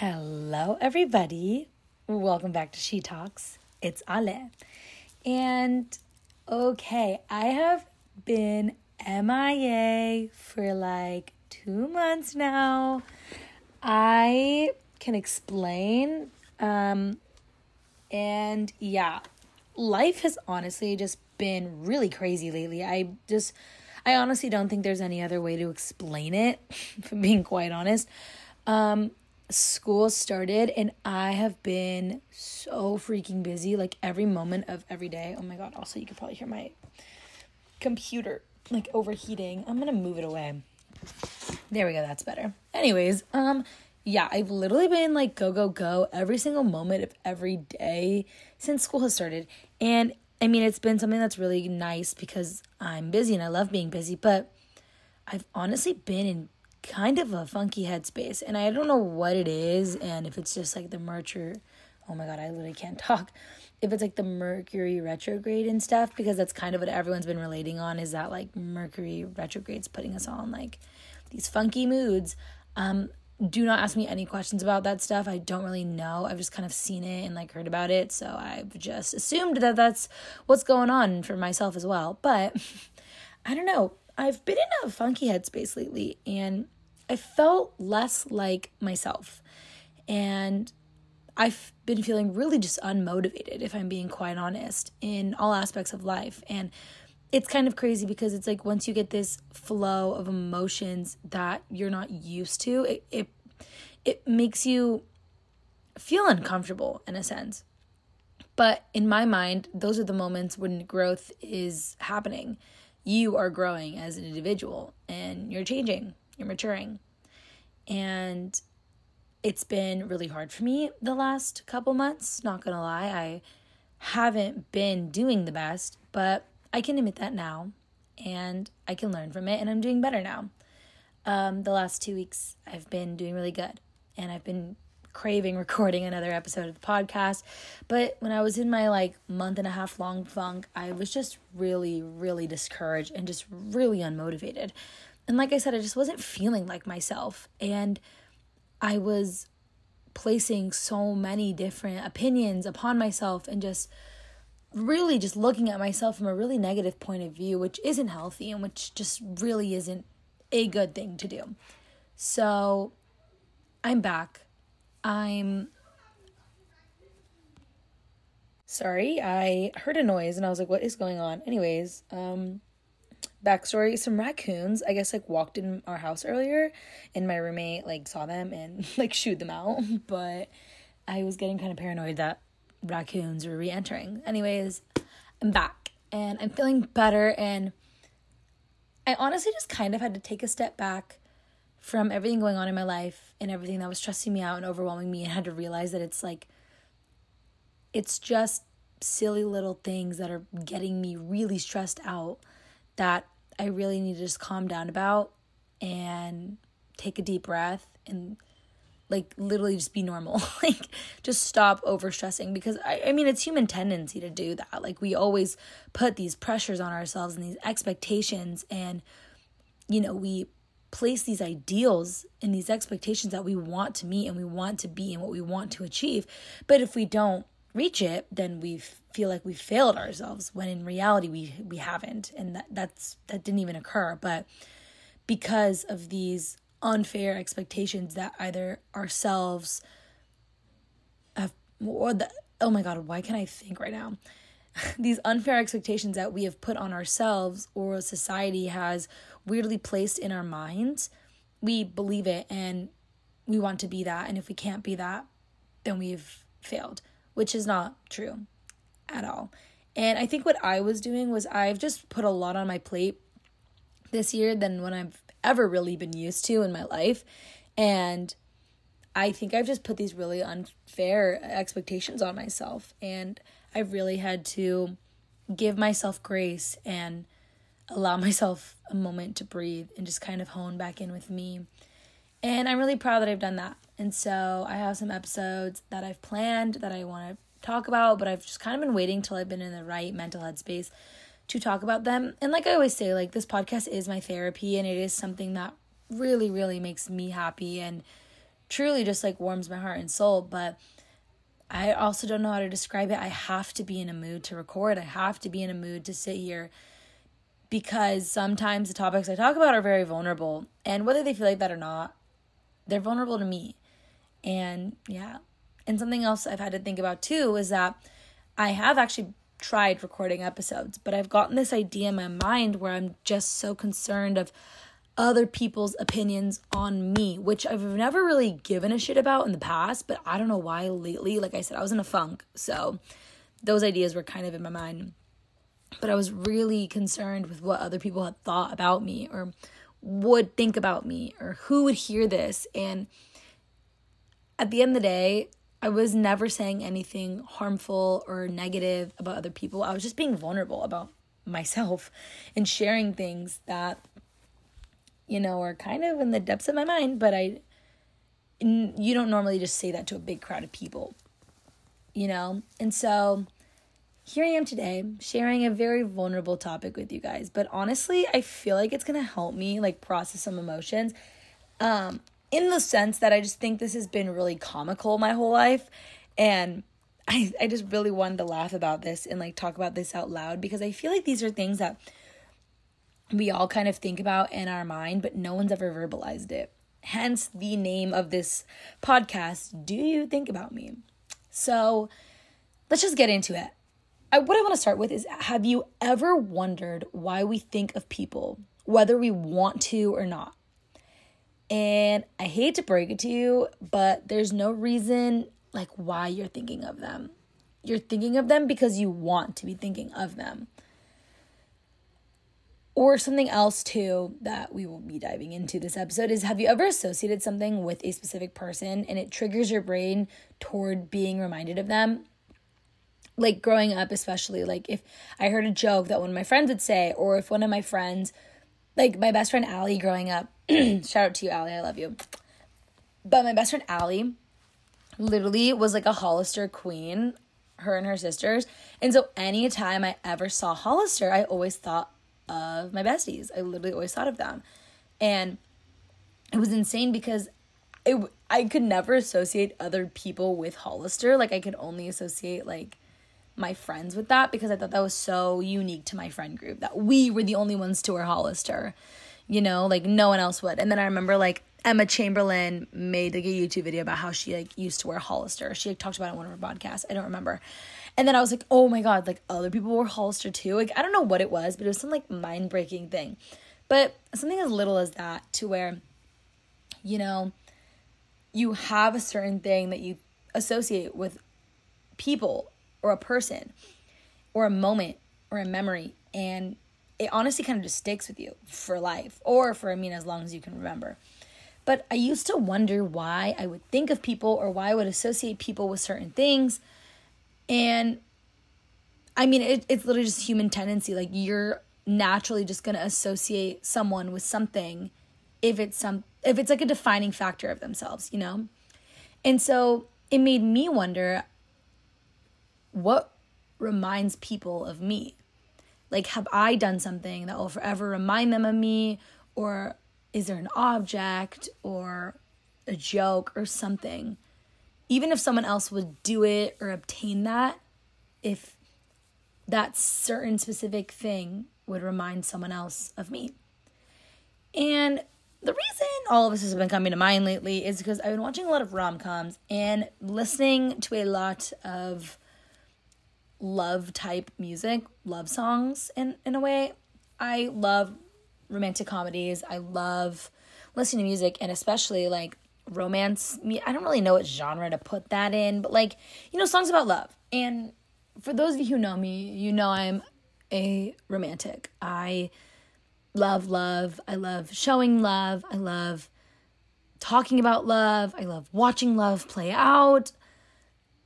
Hello, everybody. Welcome back to She Talks. It's Ale. And okay, I have been MIA for like two months now. I can explain. Um, and yeah, life has honestly just been really crazy lately. I just, I honestly don't think there's any other way to explain it, if I'm being quite honest. Um, school started and I have been so freaking busy like every moment of every day. Oh my god, also you could probably hear my computer like overheating. I'm going to move it away. There we go, that's better. Anyways, um yeah, I've literally been like go go go every single moment of every day since school has started. And I mean, it's been something that's really nice because I'm busy and I love being busy, but I've honestly been in kind of a funky headspace and I don't know what it is and if it's just like the Mercury oh my god, I literally can't talk. If it's like the Mercury retrograde and stuff because that's kind of what everyone's been relating on is that like Mercury retrograde's putting us all in like these funky moods. Um do not ask me any questions about that stuff. I don't really know. I've just kind of seen it and like heard about it, so I've just assumed that that's what's going on for myself as well. But I don't know. I've been in a funky headspace lately and I felt less like myself. And I've been feeling really just unmotivated, if I'm being quite honest, in all aspects of life. And it's kind of crazy because it's like once you get this flow of emotions that you're not used to, it it, it makes you feel uncomfortable in a sense. But in my mind, those are the moments when growth is happening you are growing as an individual and you're changing, you're maturing. And it's been really hard for me the last couple months, not gonna lie. I haven't been doing the best, but I can admit that now and I can learn from it and I'm doing better now. Um, the last two weeks I've been doing really good and I've been craving recording another episode of the podcast. But when I was in my like month and a half long funk, I was just really, really discouraged and just really unmotivated. And like I said, I just wasn't feeling like myself. And I was placing so many different opinions upon myself and just really just looking at myself from a really negative point of view, which isn't healthy and which just really isn't a good thing to do. So I'm back. I'm sorry, I heard a noise and I was like, what is going on? Anyways, um, backstory some raccoons i guess like walked in our house earlier and my roommate like saw them and like shooed them out but i was getting kind of paranoid that raccoons were re-entering anyways i'm back and i'm feeling better and i honestly just kind of had to take a step back from everything going on in my life and everything that was stressing me out and overwhelming me and had to realize that it's like it's just silly little things that are getting me really stressed out that I really need to just calm down about and take a deep breath and like literally just be normal. Like just stop over stressing because I, I mean it's human tendency to do that. Like we always put these pressures on ourselves and these expectations and you know we place these ideals and these expectations that we want to meet and we want to be and what we want to achieve but if we don't reach it, then we feel like we failed ourselves when in reality we we haven't, and that that's that didn't even occur. But because of these unfair expectations that either ourselves have or the oh my god, why can't I think right now? these unfair expectations that we have put on ourselves or society has weirdly placed in our minds, we believe it and we want to be that. And if we can't be that, then we've failed which is not true at all. And I think what I was doing was I've just put a lot on my plate this year than what I've ever really been used to in my life. And I think I've just put these really unfair expectations on myself. And I've really had to give myself grace and allow myself a moment to breathe and just kind of hone back in with me. And I'm really proud that I've done that. And so I have some episodes that I've planned that I want to talk about, but I've just kind of been waiting till I've been in the right mental headspace to talk about them. And like I always say, like this podcast is my therapy and it is something that really, really makes me happy and truly just like warms my heart and soul. But I also don't know how to describe it. I have to be in a mood to record, I have to be in a mood to sit here because sometimes the topics I talk about are very vulnerable. And whether they feel like that or not, they're vulnerable to me. And yeah. And something else I've had to think about too is that I have actually tried recording episodes, but I've gotten this idea in my mind where I'm just so concerned of other people's opinions on me, which I've never really given a shit about in the past, but I don't know why lately. Like I said, I was in a funk. So those ideas were kind of in my mind. But I was really concerned with what other people had thought about me or would think about me or who would hear this. And at the end of the day, I was never saying anything harmful or negative about other people. I was just being vulnerable about myself and sharing things that you know are kind of in the depths of my mind, but I you don't normally just say that to a big crowd of people. You know? And so here I am today sharing a very vulnerable topic with you guys, but honestly, I feel like it's to help me like process some emotions. Um in the sense that I just think this has been really comical my whole life. And I, I just really wanted to laugh about this and like talk about this out loud because I feel like these are things that we all kind of think about in our mind, but no one's ever verbalized it. Hence the name of this podcast, Do You Think About Me? So let's just get into it. I, what I want to start with is Have you ever wondered why we think of people, whether we want to or not? And I hate to break it to you, but there's no reason like why you're thinking of them. You're thinking of them because you want to be thinking of them. Or something else too that we will be diving into this episode is have you ever associated something with a specific person and it triggers your brain toward being reminded of them? Like growing up, especially, like if I heard a joke that one of my friends would say, or if one of my friends, like my best friend Allie growing up, shout out to you, Allie, I love you. But my best friend Allie literally was like a Hollister queen, her and her sisters. And so anytime I ever saw Hollister, I always thought of my besties. I literally always thought of them. And it was insane because it I could never associate other people with Hollister. Like I could only associate like my friends with that because I thought that was so unique to my friend group that we were the only ones to wear Hollister you know, like no one else would. And then I remember like Emma Chamberlain made like a YouTube video about how she like used to wear Hollister. She like talked about it in one of her podcasts. I don't remember. And then I was like, oh my god, like other people wore Hollister too. Like I don't know what it was, but it was some like mind breaking thing. But something as little as that to where, you know, you have a certain thing that you associate with people or a person or a moment or a memory and it honestly kind of just sticks with you for life or for, I mean, as long as you can remember. But I used to wonder why I would think of people or why I would associate people with certain things. And I mean, it, it's literally just human tendency. Like, you're naturally just going to associate someone with something if it's some if it's like a defining factor of themselves, you know? And so it made me wonder what reminds people of me like, have I done something that will forever remind them of me? Or is there an object or a joke or something? Even if someone else would do it or obtain that, if that certain specific thing would remind someone else of me. And the reason all of this has been coming to mind lately is because I've been watching a lot of rom coms and listening to a lot of love type music, love songs in in a way. I love romantic comedies. I love listening to music and especially like romance. I don't really know what genre to put that in, but like, you know, songs about love. And for those of you who know me, you know I'm a romantic. I love love. I love showing love. I love talking about love. I love watching love play out.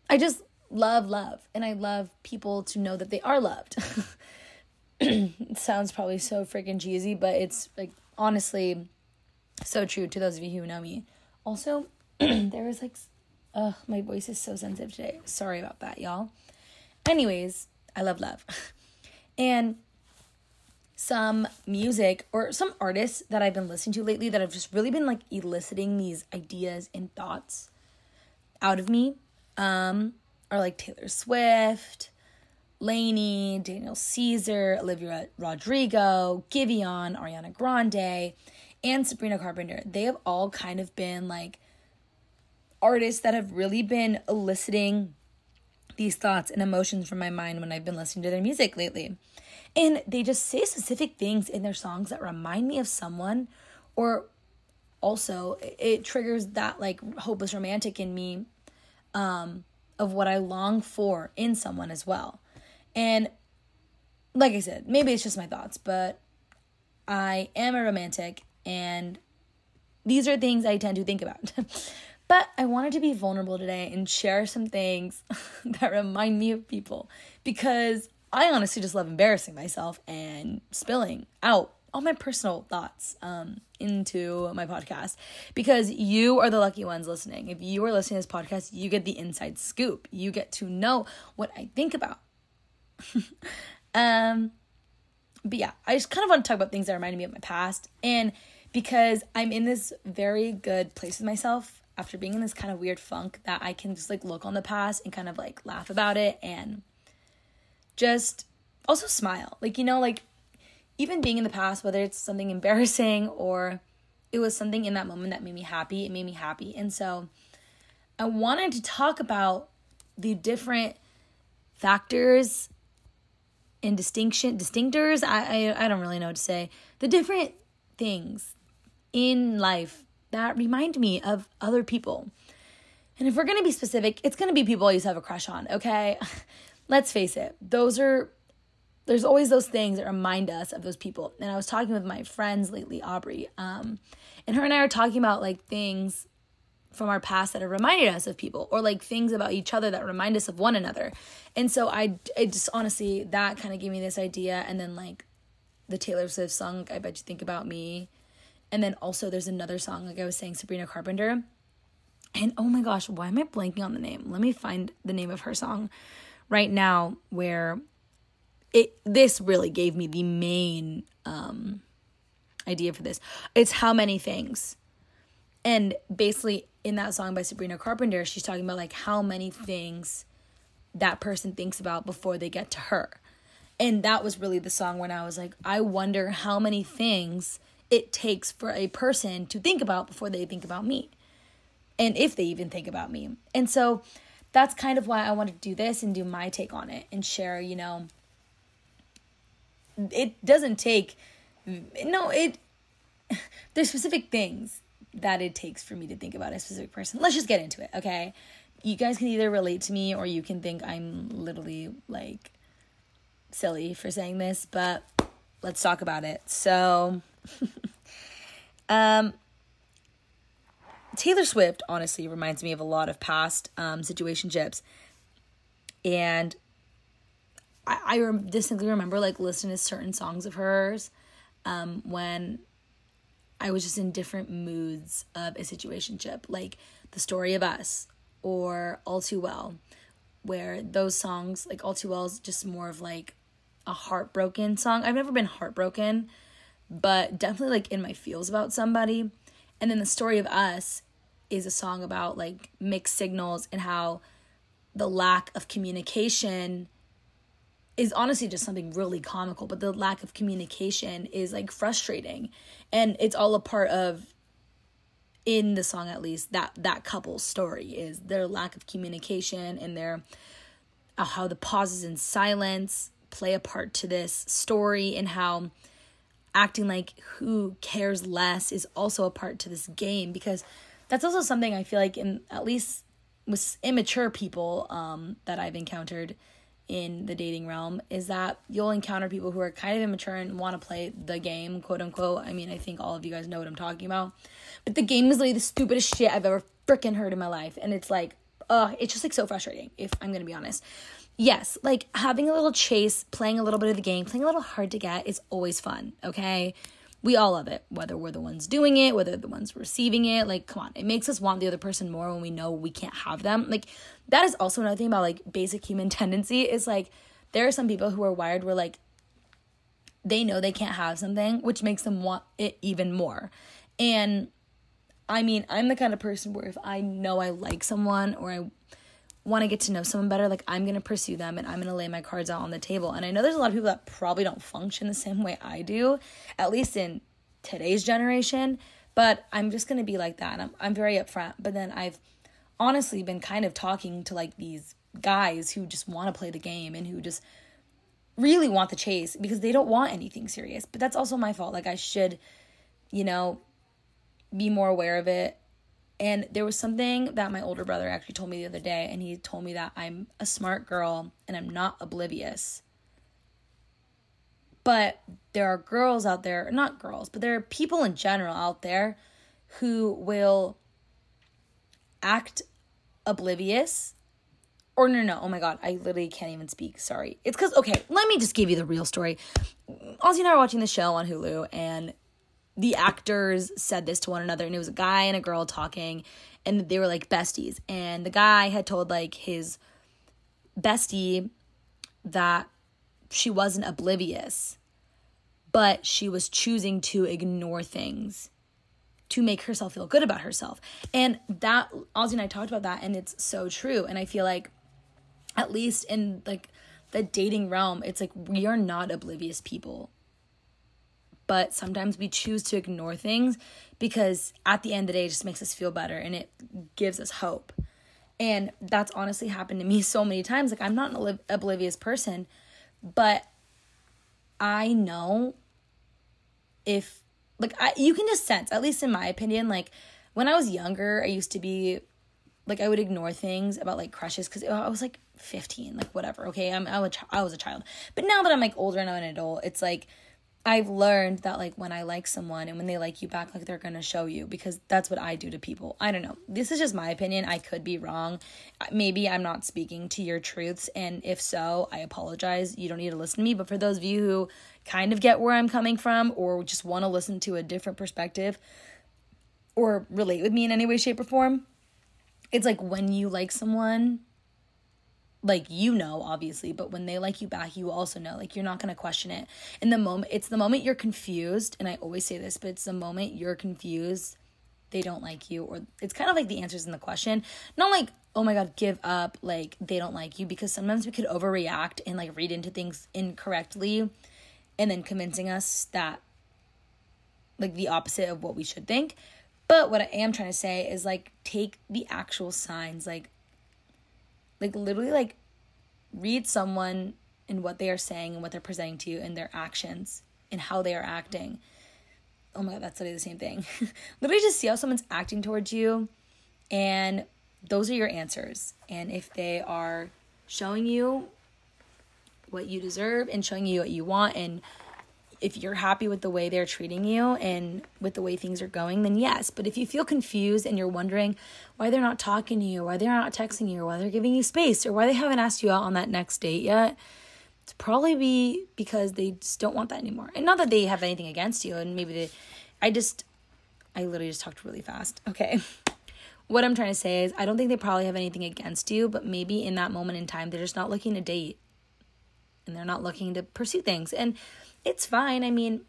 I just love love and I love people to know that they are loved. it sounds probably so freaking cheesy, but it's like honestly so true to those of you who know me. Also, there was like ugh, my voice is so sensitive today. Sorry about that, y'all. Anyways, I love love. and some music or some artists that I've been listening to lately that have just really been like eliciting these ideas and thoughts out of me um, are like Taylor Swift, LANY, Daniel Caesar, Olivia Rodrigo, Giveon, Ariana Grande, and Sabrina Carpenter. They have all kind of been like artists that have really been eliciting these thoughts and emotions from my mind when I've been listening to their music lately. And they just say specific things in their songs that remind me of someone, or also it triggers that like hopeless romantic in me um, of what I long for in someone as well. And like I said, maybe it's just my thoughts, but I am a romantic and these are things I tend to think about. but I wanted to be vulnerable today and share some things that remind me of people because I honestly just love embarrassing myself and spilling out all my personal thoughts um, into my podcast because you are the lucky ones listening. If you are listening to this podcast, you get the inside scoop. You get to know what I think about. um, but yeah, I just kind of want to talk about things that reminded me of my past. And because I'm in this very good place with myself after being in this kind of weird funk that I can just like look on the past and kind of like laugh about it and just also smile. Like, you know, like even being in the past, whether it's something embarrassing or it was something in that moment that made me happy, it made me happy. And so I wanted to talk about the different factors and distinction distinctors. I, I I don't really know what to say. The different things in life that remind me of other people. And if we're gonna be specific, it's gonna be people I used to have a crush on, okay? Let's face it, those are there's always those things that remind us of those people. And I was talking with my friends lately, Aubrey, um, and her and I are talking about like things from our past that have reminded us of people or like things about each other that remind us of one another. And so I, I just honestly, that kind of gave me this idea. And then like the Taylor Swift song, I Bet You Think About Me. And then also there's another song, like I was saying, Sabrina Carpenter. And oh my gosh, why am I blanking on the name? Let me find the name of her song right now where it this really gave me the main um idea for this. It's how many things. And basically in that song by Sabrina Carpenter, she's talking about like how many things that person thinks about before they get to her. And that was really the song when I was like, I wonder how many things it takes for a person to think about before they think about me. And if they even think about me. And so that's kind of why I wanted to do this and do my take on it and share, you know, it doesn't take no, it there's specific things that it takes for me to think about a specific person. Let's just get into it, okay? You guys can either relate to me or you can think I'm literally like silly for saying this, but let's talk about it. So, um, Taylor Swift honestly reminds me of a lot of past um, situationships, and I, I distinctly remember like listening to certain songs of hers um, when I was just in different moods of a situationship, like The Story of Us or All Too Well, where those songs, like All Too Well, is just more of like a heartbroken song. I've never been heartbroken, but definitely like in my feels about somebody. And then The Story of Us is a song about like mixed signals and how the lack of communication is honestly just something really comical, but the lack of communication is like frustrating. And it's all a part of in the song at least that that couple's story is their lack of communication and their uh, how the pauses and silence play a part to this story and how acting like who cares less is also a part to this game because that's also something I feel like in at least with immature people um, that I've encountered in the dating realm is that you'll encounter people who are kind of immature and want to play the game, quote unquote. I mean, I think all of you guys know what I'm talking about. But the game is literally the stupidest shit I've ever freaking heard in my life. And it's like, uh, it's just like so frustrating, if I'm gonna be honest. Yes, like having a little chase, playing a little bit of the game, playing a little hard to get is always fun, okay? We all love it, whether we're the ones doing it, whether the ones receiving it. Like, come on, it makes us want the other person more when we know we can't have them. Like, that is also another thing about like basic human tendency is like there are some people who are wired where like they know they can't have something, which makes them want it even more. And I mean, I'm the kind of person where if I know I like someone or I want to get to know someone better, like I'm going to pursue them and I'm going to lay my cards out on the table. And I know there's a lot of people that probably don't function the same way I do, at least in today's generation, but I'm just going to be like that. I'm I'm very upfront, but then I've honestly been kind of talking to like these guys who just want to play the game and who just really want the chase because they don't want anything serious. But that's also my fault. Like I should, you know, be more aware of it. And there was something that my older brother actually told me the other day, and he told me that I'm a smart girl and I'm not oblivious. But there are girls out there, not girls, but there are people in general out there who will act oblivious or no, no, oh my god, I literally can't even speak. Sorry. It's because okay, let me just give you the real story. Ozzy and I were watching the show on Hulu, and the actors said this to one another, and it was a guy and a girl talking, and they were like besties. And the guy had told like his bestie that she wasn't oblivious, but she was choosing to ignore things to make herself feel good about herself. And that Ozzy and I talked about that, and it's so true. And I feel like at least in like the dating realm, it's like we are not oblivious people. But sometimes we choose to ignore things because at the end of the day, it just makes us feel better and it gives us hope. And that's honestly happened to me so many times. Like, I'm not an oblivious person, but I know if, like, I, you can just sense, at least in my opinion, like, when I was younger, I used to be like I would ignore things about like crushes because I was like 15, like whatever. Okay, I'm I was I was a child, but now that I'm like older and I'm an adult, it's like I've learned that like when I like someone and when they like you back, like they're gonna show you because that's what I do to people. I don't know. This is just my opinion. I could be wrong. Maybe I'm not speaking to your truths, and if so, I apologize. You don't need to listen to me. But for those of you who kind of get where I'm coming from or just want to listen to a different perspective or relate with me in any way, shape, or form, it's like when you like someone like you know obviously but when they like you back you also know like you're not going to question it. In the moment it's the moment you're confused and i always say this but it's the moment you're confused they don't like you or it's kind of like the answers in the question. Not like oh my god give up like they don't like you because sometimes we could overreact and like read into things incorrectly and then convincing us that like the opposite of what we should think. But what I am trying to say is like take the actual signs, like like literally like read someone and what they are saying and what they're presenting to you and their actions and how they are acting. Oh my god, that's literally the same thing. literally just see how someone's acting towards you and those are your answers. And if they are showing you what you deserve and showing you what you want and if you're happy with the way they're treating you and with the way things are going, then yes. But if you feel confused and you're wondering why they're not talking to you, why they're not texting you, or why they're giving you space, or why they haven't asked you out on that next date yet, it's probably be because they just don't want that anymore. And not that they have anything against you, and maybe they, I just, I literally just talked really fast. Okay. What I'm trying to say is, I don't think they probably have anything against you, but maybe in that moment in time, they're just not looking to date and they're not looking to pursue things. And it's fine. I mean,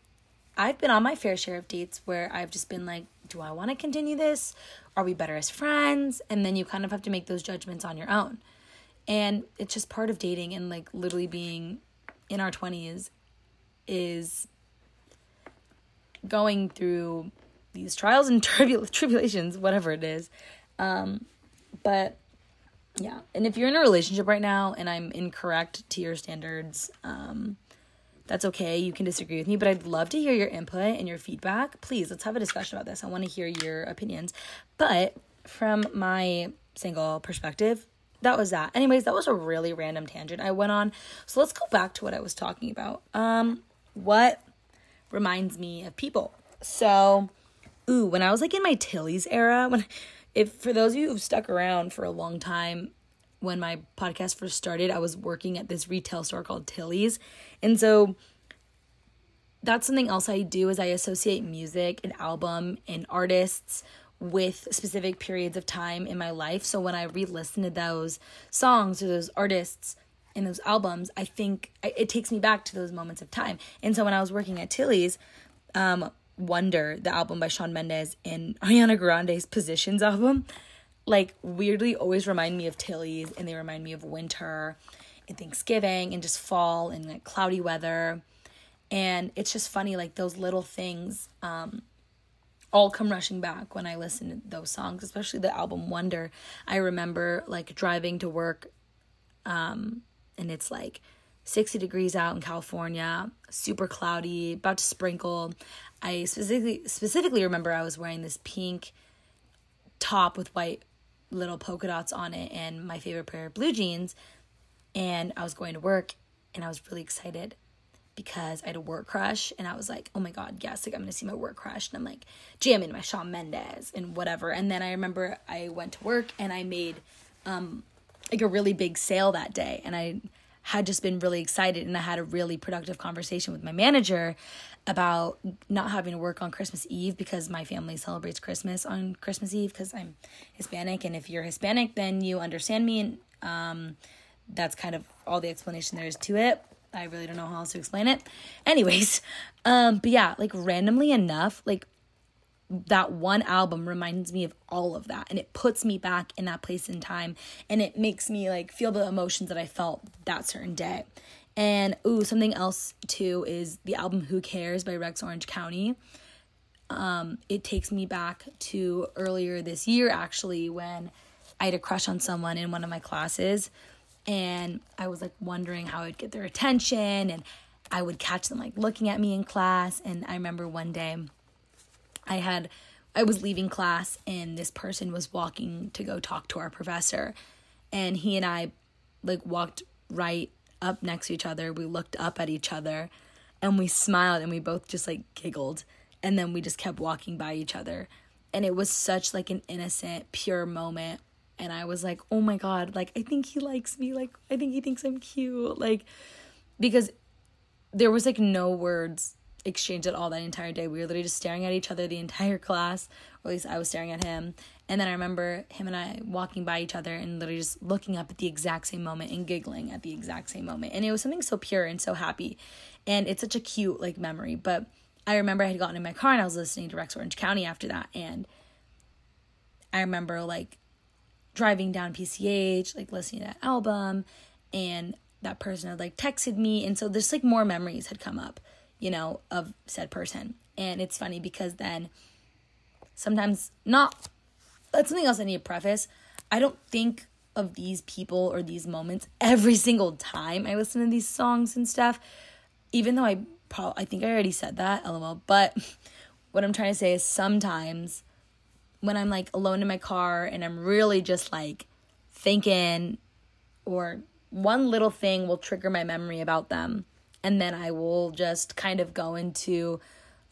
I've been on my fair share of dates where I've just been like, do I want to continue this? Are we better as friends? And then you kind of have to make those judgments on your own. And it's just part of dating and like literally being in our 20s is going through these trials and tribul- tribulations, whatever it is. Um, but yeah, and if you're in a relationship right now and I'm incorrect to your standards, um, that's okay. You can disagree with me, but I'd love to hear your input and your feedback. Please, let's have a discussion about this. I want to hear your opinions. But from my single perspective, that was that. Anyways, that was a really random tangent I went on. So let's go back to what I was talking about. Um, what reminds me of people? So, ooh, when I was like in my Tilly's era, when if for those of you who've stuck around for a long time, when my podcast first started, I was working at this retail store called Tilly's. And so that's something else I do is I associate music, an album, and artists with specific periods of time in my life. So when I re-listen to those songs or those artists, in those albums, I think it takes me back to those moments of time. And so when I was working at Tilly's, um, Wonder, the album by Shawn Mendes, and Ariana Grande's Positions album, like weirdly always remind me of Tilly's and they remind me of winter and Thanksgiving and just fall and like cloudy weather. And it's just funny, like those little things um, all come rushing back when I listen to those songs, especially the album Wonder. I remember like driving to work um, and it's like 60 degrees out in California, super cloudy, about to sprinkle. I specifically specifically remember I was wearing this pink top with white little polka dots on it and my favorite pair of blue jeans and I was going to work and I was really excited because I had a work crush and I was like, oh my God, yes, like I'm gonna see my work crush. And I'm like jamming my Shawn Mendes and whatever. And then I remember I went to work and I made um like a really big sale that day and I had just been really excited and I had a really productive conversation with my manager about not having to work on Christmas Eve because my family celebrates Christmas on Christmas Eve because I'm Hispanic and if you're Hispanic then you understand me and um that's kind of all the explanation there is to it. I really don't know how else to explain it. Anyways, um, but yeah, like randomly enough, like that one album reminds me of all of that and it puts me back in that place in time and it makes me like feel the emotions that I felt that certain day. And ooh, something else too is the album Who Cares by Rex Orange County. Um, it takes me back to earlier this year actually when I had a crush on someone in one of my classes and I was like wondering how I'd get their attention and I would catch them like looking at me in class and I remember one day I had I was leaving class and this person was walking to go talk to our professor. And he and I like walked right up next to each other. We looked up at each other and we smiled and we both just like giggled. And then we just kept walking by each other. And it was such like an innocent pure moment. And I was like, "Oh my god, like I think he likes me. Like I think he thinks I'm cute." Like because there was like no words exchanged at all that entire day. We were literally just staring at each other the entire class, or at least I was staring at him. And then I remember him and I walking by each other and literally just looking up at the exact same moment and giggling at the exact same moment. And it was something so pure and so happy. And it's such a cute like memory. But I remember I had gotten in my car and I was listening to Rex Orange County after that and I remember like driving down PCH, like listening to that album, and that person had like texted me. And so there's like more memories had come up, you know, of said person. And it's funny because then sometimes not, that's something else I need to preface. I don't think of these people or these moments every single time I listen to these songs and stuff, even though I probably, I think I already said that, lol. But what I'm trying to say is sometimes when I'm like alone in my car and I'm really just like thinking, or one little thing will trigger my memory about them. And then I will just kind of go into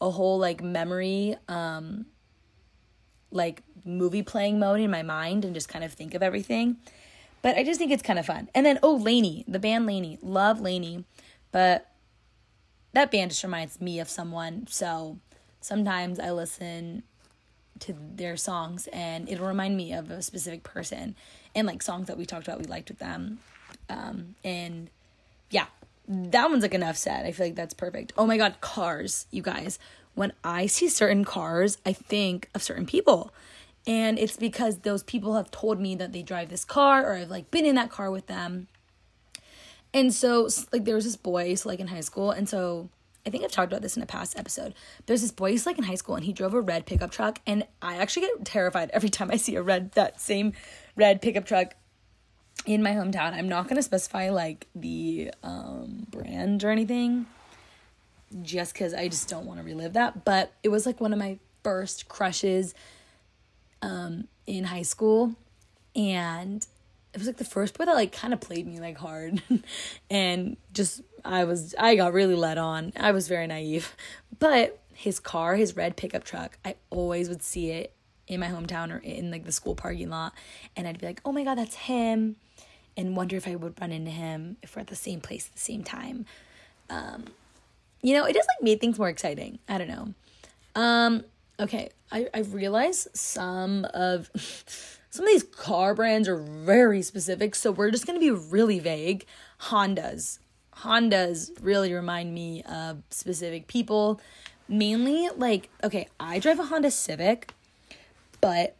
a whole like memory, um, like movie playing mode in my mind and just kind of think of everything. But I just think it's kind of fun. And then, oh, LANY, the band LANY. Love LANY. But that band just reminds me of someone. So sometimes I listen to their songs and it'll remind me of a specific person and like songs that we talked about we liked with them um and yeah that one's like enough said i feel like that's perfect. Oh my god cars you guys. When i see certain cars i think of certain people. And it's because those people have told me that they drive this car or i've like been in that car with them. And so like there was this boy so like in high school. And so I think I've talked about this in a past episode. There's this boy he's like in high school and he drove a red pickup truck. And I actually get terrified every time I see a red that same red pickup truck in my hometown. I'm not going to specify like the um brand or anything just cuz I just don't want to relive that, but it was like one of my first crushes um in high school and it was like the first boy that like kind of played me like hard and just I was I got really led on. I was very naive. But his car, his red pickup truck, I always would see it in my hometown or in like the school parking lot and I'd be like, "Oh my god, that's him." And wonder if I would run into him if we're at the same place at the same time. Um you know, it just like made things more exciting. I don't know. Um okay, I I realize some of some of these car brands are very specific, so we're just going to be really vague. Hondas. Hondas really remind me of specific people. Mainly, like, okay, I drive a Honda Civic, but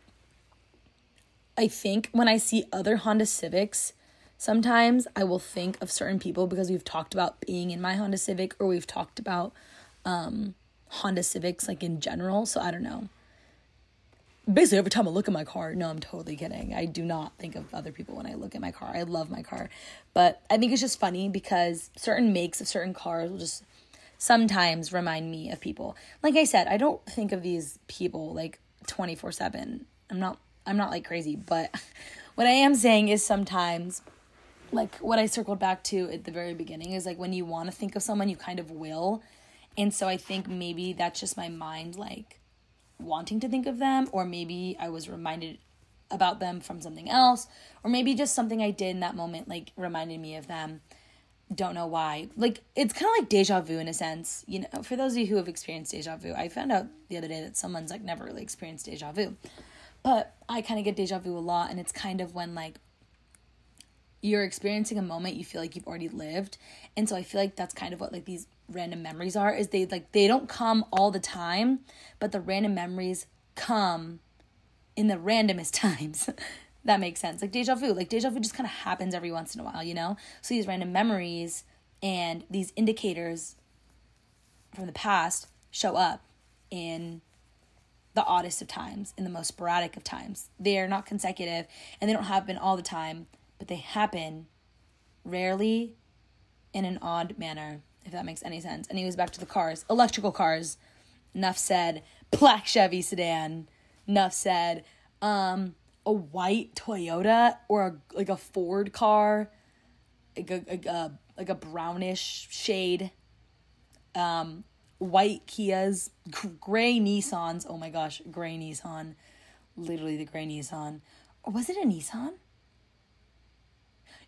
I think when I see other Honda Civics, sometimes I will think of certain people because we've talked about being in my Honda Civic or we've talked about um, Honda Civics like in general. So I don't know. Basically, every time I look at my car, no, I'm totally kidding. I do not think of other people when I look at my car. I love my car. But I think it's just funny because certain makes of certain cars will just sometimes remind me of people. Like I said, I don't think of these people like 24/7. I'm not I'm not like crazy, but what I am saying is sometimes like what I circled back to at the very beginning is like when you want to think of someone, you kind of will. And so I think maybe that's just my mind like wanting to think of them, or maybe I was reminded about them from something else, or maybe just something I did in that moment like reminded me of them. Don't know why. Like it's kind of like deja vu in a sense. You know, for those of you who have experienced deja vu, I found out the other day that someone's like never really experienced deja vu. But I kind of get deja vu a lot, and it's kind of when like you're experiencing a moment you feel like you've already lived and so i feel like that's kind of what like these random memories are is they like they don't come all the time but the random memories come in the randomest times that makes sense like deja vu like deja vu just kind of happens every once in a while you know so these random memories and these indicators from the past show up in the oddest of times in the most sporadic of times they are not consecutive and they don't happen all the time but they happen rarely in an odd manner, if that makes any sense. And he was back to the cars, electrical cars. Enough said. Black Chevy sedan. Enough said. Um, a white Toyota or a, like a Ford car, like a, a, a like a brownish shade. Um, white Kias, gray Nissans. Oh my gosh, gray Nissan, literally the gray Nissan. Or was it a Nissan?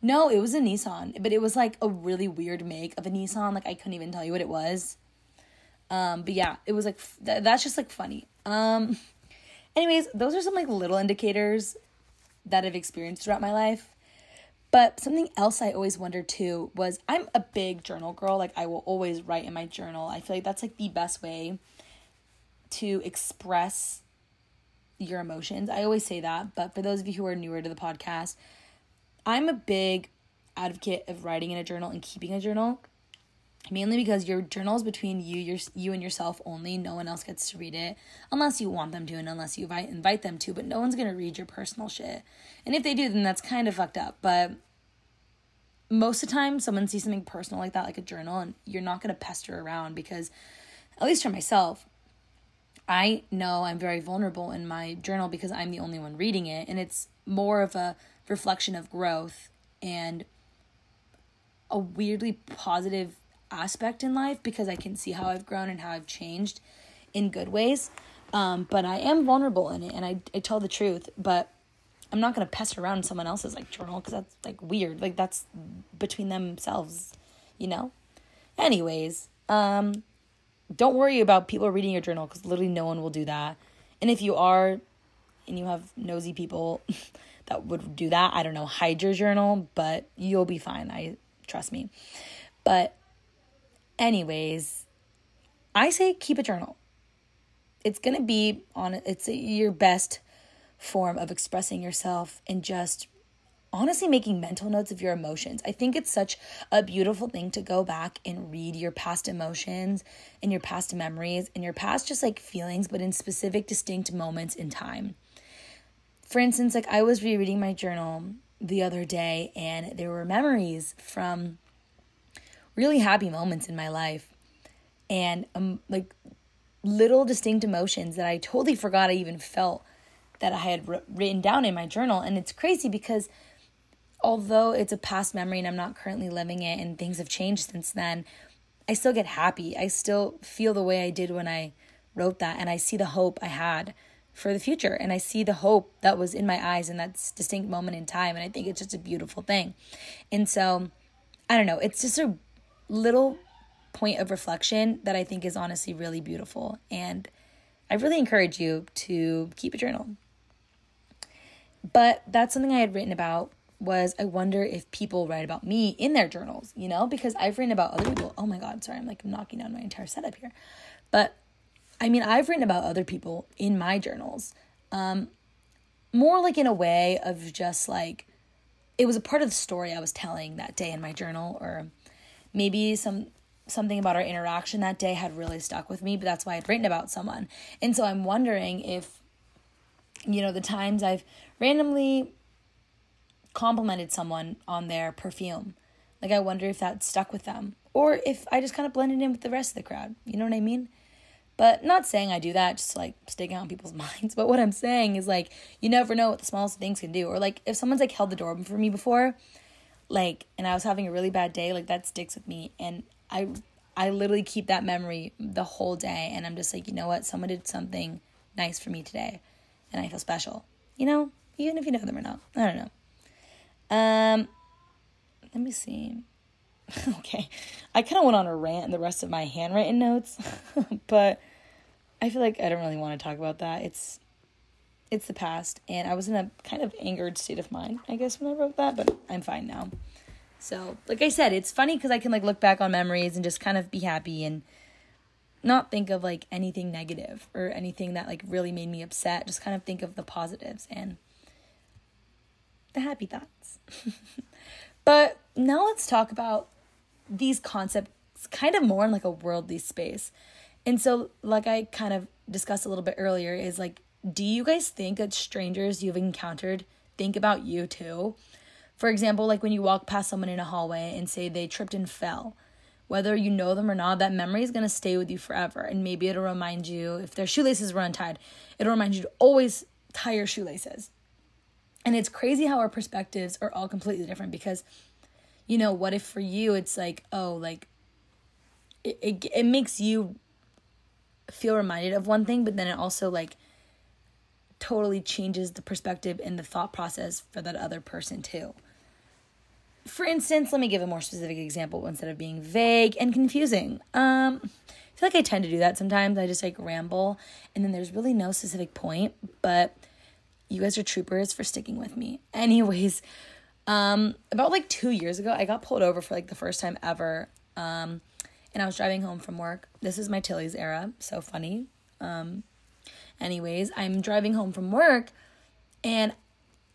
No, it was a Nissan, but it was like a really weird make of a Nissan. Like I couldn't even tell you what it was. Um, but yeah, it was like th- that's just like funny. Um, anyways, those are some like little indicators that I've experienced throughout my life. But something else I always wondered too was I'm a big journal girl. Like I will always write in my journal. I feel like that's like the best way to express your emotions. I always say that, but for those of you who are newer to the podcast, I'm a big advocate of writing in a journal and keeping a journal mainly because your journal is between you your you and yourself only no one else gets to read it unless you want them to and unless you invite, invite them to but no one's going to read your personal shit. And if they do then that's kind of fucked up but most of the time someone sees something personal like that like a journal and you're not going to pester around because at least for myself i know i'm very vulnerable in my journal because i'm the only one reading it and it's more of a reflection of growth and a weirdly positive aspect in life because I can see how I've grown and how I've changed in good ways. Um, but I am vulnerable in it and I, I tell the truth, but I'm not to pester around someone else's like journal because that's like weird. Like that's between themselves, you know? Anyways, um, don't worry about people reading your journal because literally no one will do that. And if you are and you have nosy people, that would do that. I don't know, hide your journal, but you'll be fine. I trust me. But anyways, I say keep a journal. It's going to be on it's your best form of expressing yourself and just honestly making mental notes of your emotions. I think it's such a beautiful thing to go back and read your past emotions and your past memories and your past just like feelings, but in specific, distinct moments in time for instance, like I was rereading my journal the other day and there were memories from really happy moments in my life and um like little distinct emotions that I totally forgot I even felt that I had r- written down in my journal and it's crazy because although it's a past memory and I'm not currently living it and things have changed since then I still get happy I still feel the way I did when I wrote that and I see the hope I had for the future. And I see the hope that was in my eyes in that distinct moment in time. And I think it's just a beautiful thing. And so, I don't know, it's just a little point of reflection that I think is honestly really beautiful. And I really encourage you to keep a journal. But that's something I had written about was I wonder if people write about me in their journals, you know, because I've written about other people. Oh my God, sorry, I'm like knocking down my entire setup here. But I mean, I've written about other people in my journals. Um, more like in a way of just like, it was a part of the story I was telling that day in my journal, or maybe some something about our interaction that day had really stuck with me, but that's why I'd written about someone. And so I'm wondering if, you know, the times I've randomly complimented someone on their perfume. Like, I wonder if that stuck with them or if I just kind of blended in with the rest of the crowd. You know what I mean? But not saying I do that just like stick out in people's minds. But what I'm saying is like, you never know what the smallest things can do. Or like, if someone's like held the door open for me before, like, and I was having a really bad day, like that sticks with me. And I, I literally keep that memory the whole day. And I'm just like, you know what? Someone did something nice for me today. And I feel special. You know, even if you know them or not. I don't know. Um, let me see. okay, I kind of went on a rant in the rest of my handwritten notes, but I feel like I don't really want to talk about that. It's it's the past, and I was in a kind of angered state of mind, I guess, when I wrote that, but I'm fine now. So, like I said, it's funny because I can like look back on memories and just kind of be happy and not think of like anything negative or anything that like really made me upset. Just kind of think of the positives and the happy thoughts. but now let's talk about these concepts kind of more in like a worldly space. And so, like I kind of discussed a little bit earlier, is like, do you guys think that strangers you've encountered think about you too? For example, like when you walk past someone in a hallway and say they tripped and fell, whether you know them or not, that memory is going to stay with you forever. And maybe it'll remind you, if their shoelaces were untied, it'll remind you to always tie your shoelaces. And it's crazy how our perspectives are all completely different because, you know, what if for you it's like, oh, like it, it, it makes you feel reminded of one thing, but then it also like totally changes the perspective and the thought process for that other person too. For instance, let me give a more specific example instead of being vague and confusing. Um, I feel like I tend to do that sometimes. I just like ramble and then there's really no specific point, but you guys are troopers for sticking with me. Anyways, um, about like two years ago, I got pulled over for like the first time ever. Um, and I was driving home from work. This is my Tilly's era, so funny. Um, anyways, I'm driving home from work, and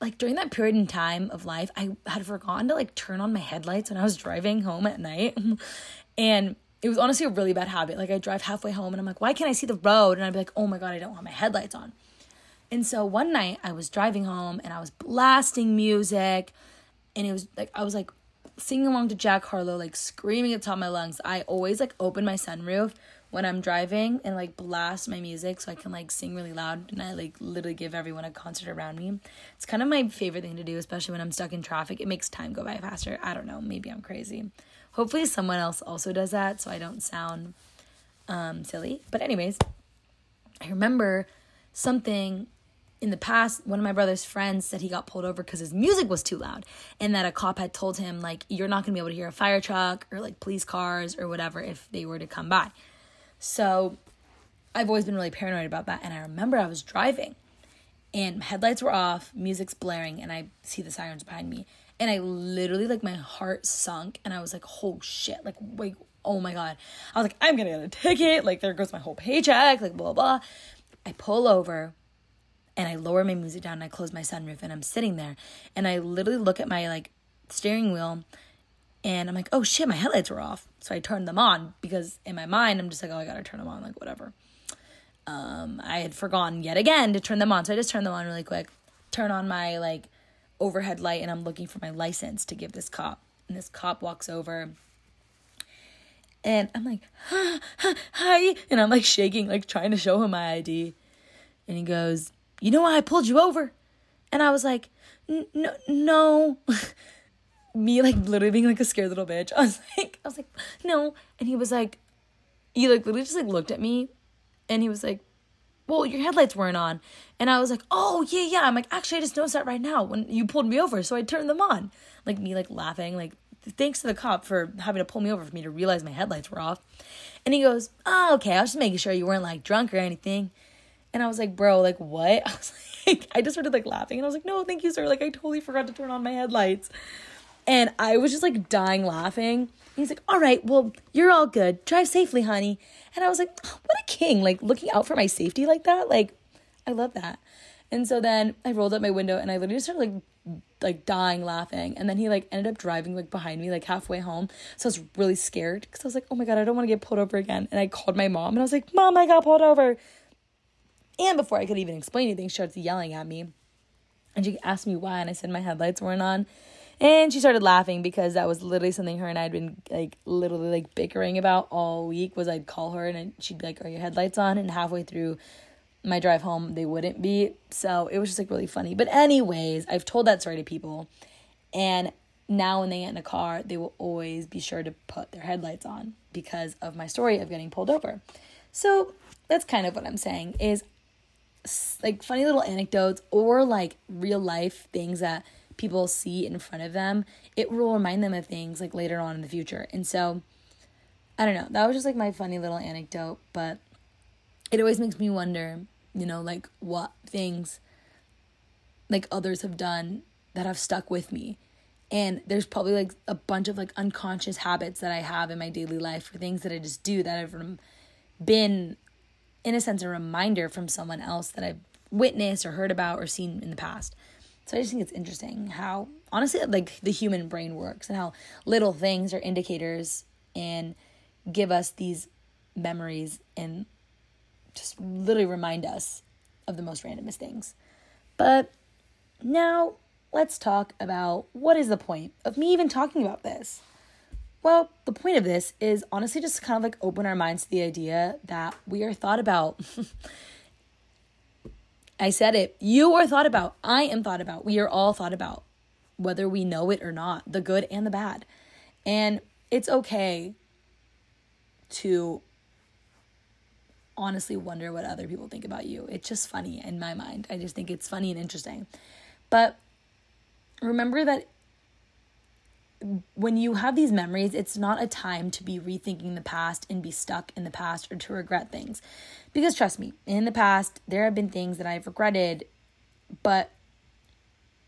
like during that period in time of life, I had forgotten to like turn on my headlights when I was driving home at night. and it was honestly a really bad habit. Like I drive halfway home and I'm like, why can't I see the road? And I'd be like, oh my god, I don't want my headlights on. And so one night I was driving home and I was blasting music and it was like I was like singing along to Jack Harlow, like screaming at top of my lungs. I always like open my sunroof when I'm driving and like blast my music so I can like sing really loud and I like literally give everyone a concert around me. It's kind of my favorite thing to do, especially when I'm stuck in traffic. It makes time go by faster. I don't know, maybe I'm crazy. Hopefully someone else also does that so I don't sound um silly. But anyways, I remember something in the past, one of my brother's friends said he got pulled over because his music was too loud, and that a cop had told him like you're not gonna be able to hear a fire truck or like police cars or whatever if they were to come by. So, I've always been really paranoid about that, and I remember I was driving, and headlights were off, music's blaring, and I see the sirens behind me, and I literally like my heart sunk, and I was like, oh shit, like wait, oh my god, I was like, I'm gonna get a ticket, like there goes my whole paycheck, like blah blah. I pull over and I lower my music down and I close my sunroof and I'm sitting there and I literally look at my like steering wheel and I'm like, oh shit, my headlights were off. So I turned them on because in my mind I'm just like, oh, I gotta turn them on, like whatever. Um, I had forgotten yet again to turn them on, so I just turned them on really quick. Turn on my like overhead light and I'm looking for my license to give this cop. And this cop walks over and I'm like, hi, and I'm like shaking, like trying to show him my ID. And he goes, you know why I pulled you over? And I was like, no, no. Me like literally being like a scared little bitch. I was like, I was like, no. And he was like, he like literally just like looked at me and he was like, well, your headlights weren't on. And I was like, oh, yeah, yeah. I'm like, actually, I just noticed that right now when you pulled me over. So I turned them on. Like, me, like, laughing. Like, thanks to the cop for having to pull me over for me to realize my headlights were off. And he goes, oh, okay. I was just making sure you weren't, like, drunk or anything. And I was like, bro, like what? I was like, I just started like laughing and I was like, no, thank you, sir. Like, I totally forgot to turn on my headlights. And I was just like dying laughing. he's like, all right, well, you're all good. Drive safely, honey. And I was like, oh, what a king, like looking out for my safety like that. Like, I love that. And so then I rolled up my window and I literally started like like dying laughing and then he like ended up driving like behind me like halfway home so i was really scared because i was like oh my god i don't want to get pulled over again and i called my mom and i was like mom i got pulled over and before i could even explain anything she starts yelling at me and she asked me why and i said my headlights weren't on and she started laughing because that was literally something her and i had been like literally like bickering about all week was i'd call her and she'd be like are your headlights on? And halfway through my drive home they wouldn't be. So it was just like really funny. But anyways i've told that story to people. And now when they get in a car they will always be sure to put their headlights on because of my story of getting pulled over. So that's kind of what i'm saying is like funny little anecdotes or like real life things that people see in front of them it will remind them of things like later on in the future and so i don't know that was just like my funny little anecdote but it always makes me wonder you know, like what things like others have done that have stuck with me. And there's probably like a bunch of like unconscious habits that I have in my daily life or things that I just do that have been, in a sense, a reminder from someone else that I've witnessed or heard about or seen in the past. So I just think it's interesting how, honestly, like the human brain works and how little things are indicators and give us these memories and just literally remind us of the most randomest things. But now let's talk about what is the point of me even talking about this? Well, the point of this is honestly just to kind of like open our minds to the idea that we are thought about. I said it. You are thought about. I am thought about. We are all thought about, whether we know it or not, the good and the bad. And it's okay to honestly wonder what other people think about you. It's just funny in my mind. I just think it's funny and interesting. But remember that when you have these memories, it's not a time to be rethinking the past and be stuck in the past or to regret things. Because trust me, in the past, there have been things that I've regretted, but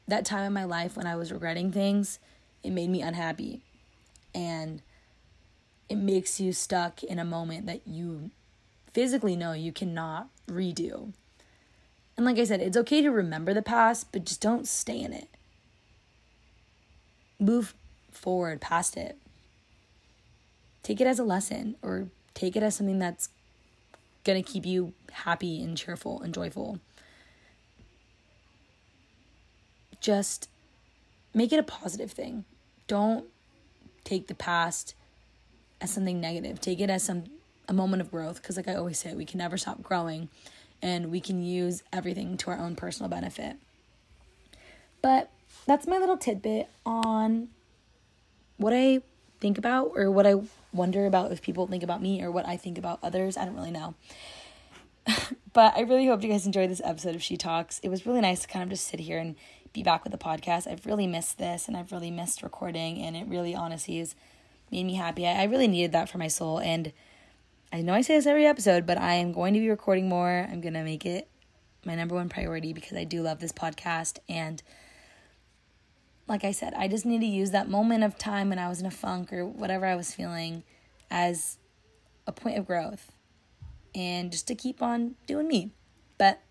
that time in my life when I was regretting things, it made me unhappy. And it makes you stuck in a moment that you physically know you cannot redo. And like I said, it's okay to remember the past, but just don't stay in it. Move forward past it. Take it as a lesson or take it as something that's going to keep you happy and cheerful and joyful. Just make it a positive thing. Don't take the past as something negative. Take it as some a moment of growth because like i always say we can never stop growing and we can use everything to our own personal benefit but that's my little tidbit on what i think about or what i wonder about if people think about me or what i think about others i don't really know but i really hope you guys enjoyed this episode of she talks it was really nice to kind of just sit here and be back with the podcast i've really missed this and i've really missed recording and it really honestly has made me happy I, I really needed that for my soul and I know I say this every episode, but I am going to be recording more. I'm going to make it my number one priority because I do love this podcast. And like I said, I just need to use that moment of time when I was in a funk or whatever I was feeling as a point of growth and just to keep on doing me. But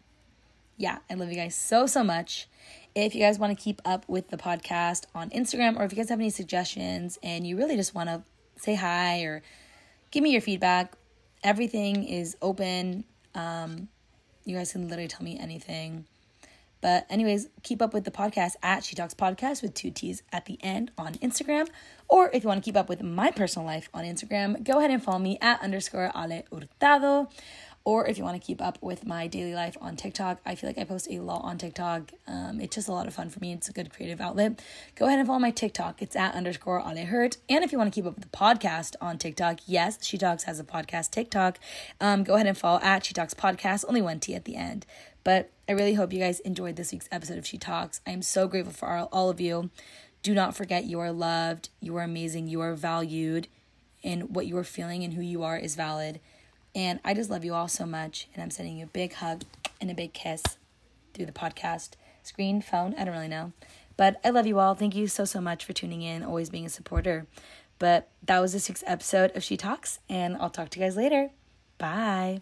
yeah, I love you guys so, so much. If you guys want to keep up with the podcast on Instagram or if you guys have any suggestions and you really just want to say hi or give me your feedback, everything is open. Um, you guys can literally tell me anything. But, anyways, keep up with the podcast at She Talks Podcast with two T's at the end on Instagram. Or if you want to keep up with my personal life on Instagram, go ahead and follow me at underscore Ale Hurtado. Or if you want to keep up with my daily life on TikTok, I feel like I post a lot on TikTok. Um, it's just a lot of fun for me. It's a good creative outlet. Go ahead and follow my TikTok. It's at underscore Ale Hurt. And if you want to keep up with the podcast on TikTok, yes, She Talks has a podcast TikTok. Um, go ahead and follow at She Talks Podcast, only one T at the end. But I really hope you guys enjoyed this week's episode of She Talks. I am so grateful for all, of you. Do not forget you are loved, you are amazing, you are valued, and what you are feeling and who you are is valid. And I just love you all so much. And I'm sending you a big hug and a big kiss. through the podcast screen, phone. I don't really know. But I love you all. Thank you so, so much for tuning in, always being a supporter. But that was this week's episode of She Talks, and I'll talk to you guys later. Bye.